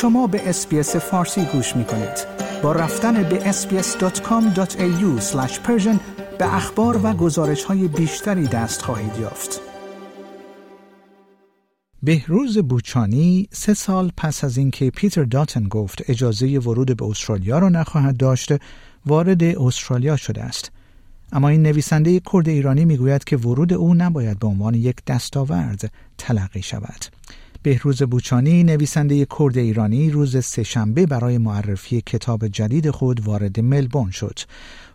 شما به اسپیس فارسی گوش می کنید. با رفتن به sbs.com.au به اخبار و گزارش های بیشتری دست خواهید یافت. بهروز بوچانی سه سال پس از اینکه پیتر داتن گفت اجازه ورود به استرالیا را نخواهد داشت وارد استرالیا شده است. اما این نویسنده کرد ایرانی می‌گوید که ورود او نباید به عنوان یک دستاورد تلقی شود. بهروز بوچانی نویسنده کرد ایرانی روز سهشنبه برای معرفی کتاب جدید خود وارد ملبورن شد.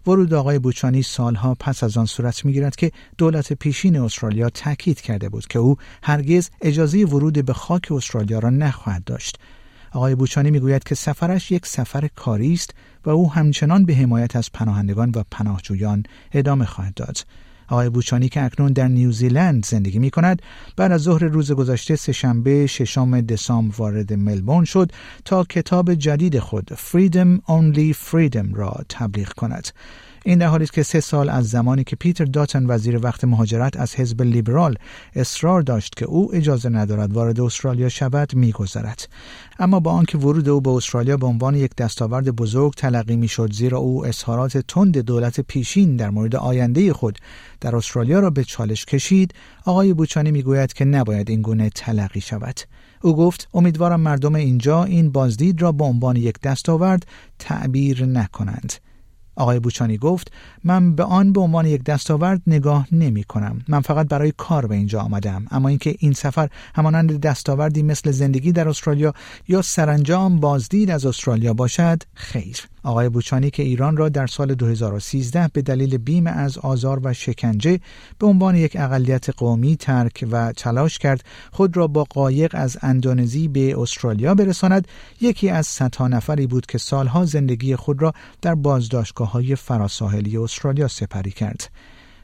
ورود آقای بوچانی سالها پس از آن صورت می‌گیرد که دولت پیشین استرالیا تاکید کرده بود که او هرگز اجازه ورود به خاک استرالیا را نخواهد داشت. آقای بوچانی می‌گوید که سفرش یک سفر کاری است و او همچنان به حمایت از پناهندگان و پناهجویان ادامه خواهد داد. آقای بوچانی که اکنون در نیوزیلند زندگی می کند بعد از ظهر روز گذشته سهشنبه ششم دسامبر وارد ملبورن شد تا کتاب جدید خود Freedom Only Freedom را تبلیغ کند. این در حالی است که سه سال از زمانی که پیتر داتن وزیر وقت مهاجرت از حزب لیبرال اصرار داشت که او اجازه ندارد وارد استرالیا شود میگذرد. اما با آنکه ورود او به استرالیا به عنوان یک دستاورد بزرگ تلقی می‌شد زیرا او اظهارات تند دولت پیشین در مورد آینده خود در استرالیا را به چالش کشید آقای بوچانی می‌گوید که نباید این گونه تلقی شود. او گفت امیدوارم مردم اینجا این بازدید را به عنوان یک دستاورد تعبیر نکنند. آقای بوچانی گفت من به آن به عنوان یک دستاورد نگاه نمی کنم. من فقط برای کار به اینجا آمدم. اما اینکه این سفر همانند دستاوردی مثل زندگی در استرالیا یا سرانجام بازدید از استرالیا باشد خیر. آقای بوچانی که ایران را در سال 2013 به دلیل بیم از آزار و شکنجه به عنوان یک اقلیت قومی ترک و تلاش کرد خود را با قایق از اندونزی به استرالیا برساند. یکی از صدها نفری بود که سالها زندگی خود را در بازداشتگاه های فراساحلی استرالیا سپری کرد.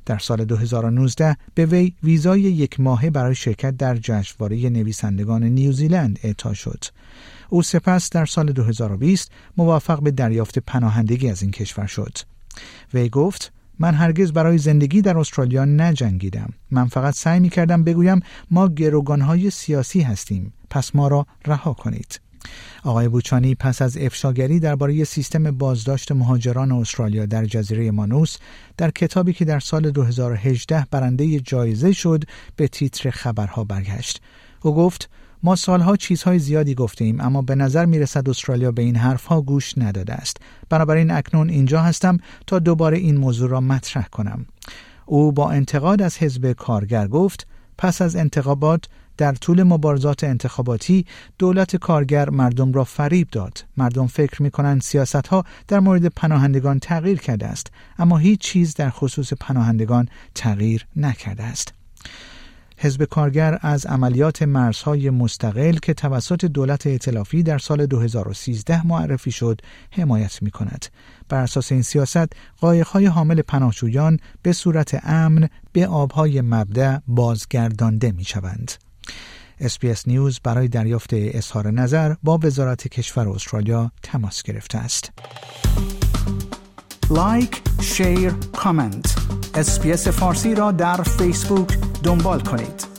در سال 2019 به وی ویزای یک ماهه برای شرکت در جشنواره نویسندگان نیوزیلند اعطا شد. او سپس در سال 2020 موفق به دریافت پناهندگی از این کشور شد. وی گفت من هرگز برای زندگی در استرالیا نجنگیدم. من فقط سعی می کردم بگویم ما گروگانهای سیاسی هستیم. پس ما را رها کنید. آقای بوچانی پس از افشاگری درباره سیستم بازداشت مهاجران استرالیا در جزیره مانوس در کتابی که در سال 2018 برنده جایزه شد به تیتر خبرها برگشت. او گفت ما سالها چیزهای زیادی گفتیم اما به نظر می رسد استرالیا به این حرفها گوش نداده است بنابراین اکنون اینجا هستم تا دوباره این موضوع را مطرح کنم او با انتقاد از حزب کارگر گفت پس از انتخابات در طول مبارزات انتخاباتی دولت کارگر مردم را فریب داد مردم فکر می کنند سیاست ها در مورد پناهندگان تغییر کرده است اما هیچ چیز در خصوص پناهندگان تغییر نکرده است حزب کارگر از عملیات مرزهای مستقل که توسط دولت ائتلافی در سال 2013 معرفی شد حمایت می کند. بر اساس این سیاست قایقهای حامل پناهجویان به صورت امن به آبهای مبدأ بازگردانده می شوند. SBS News برای دریافت اظهار نظر با وزارت کشور استرالیا تماس گرفته است. like، share، comment. SBS فارسی را در فیسبوک دنبال کنید.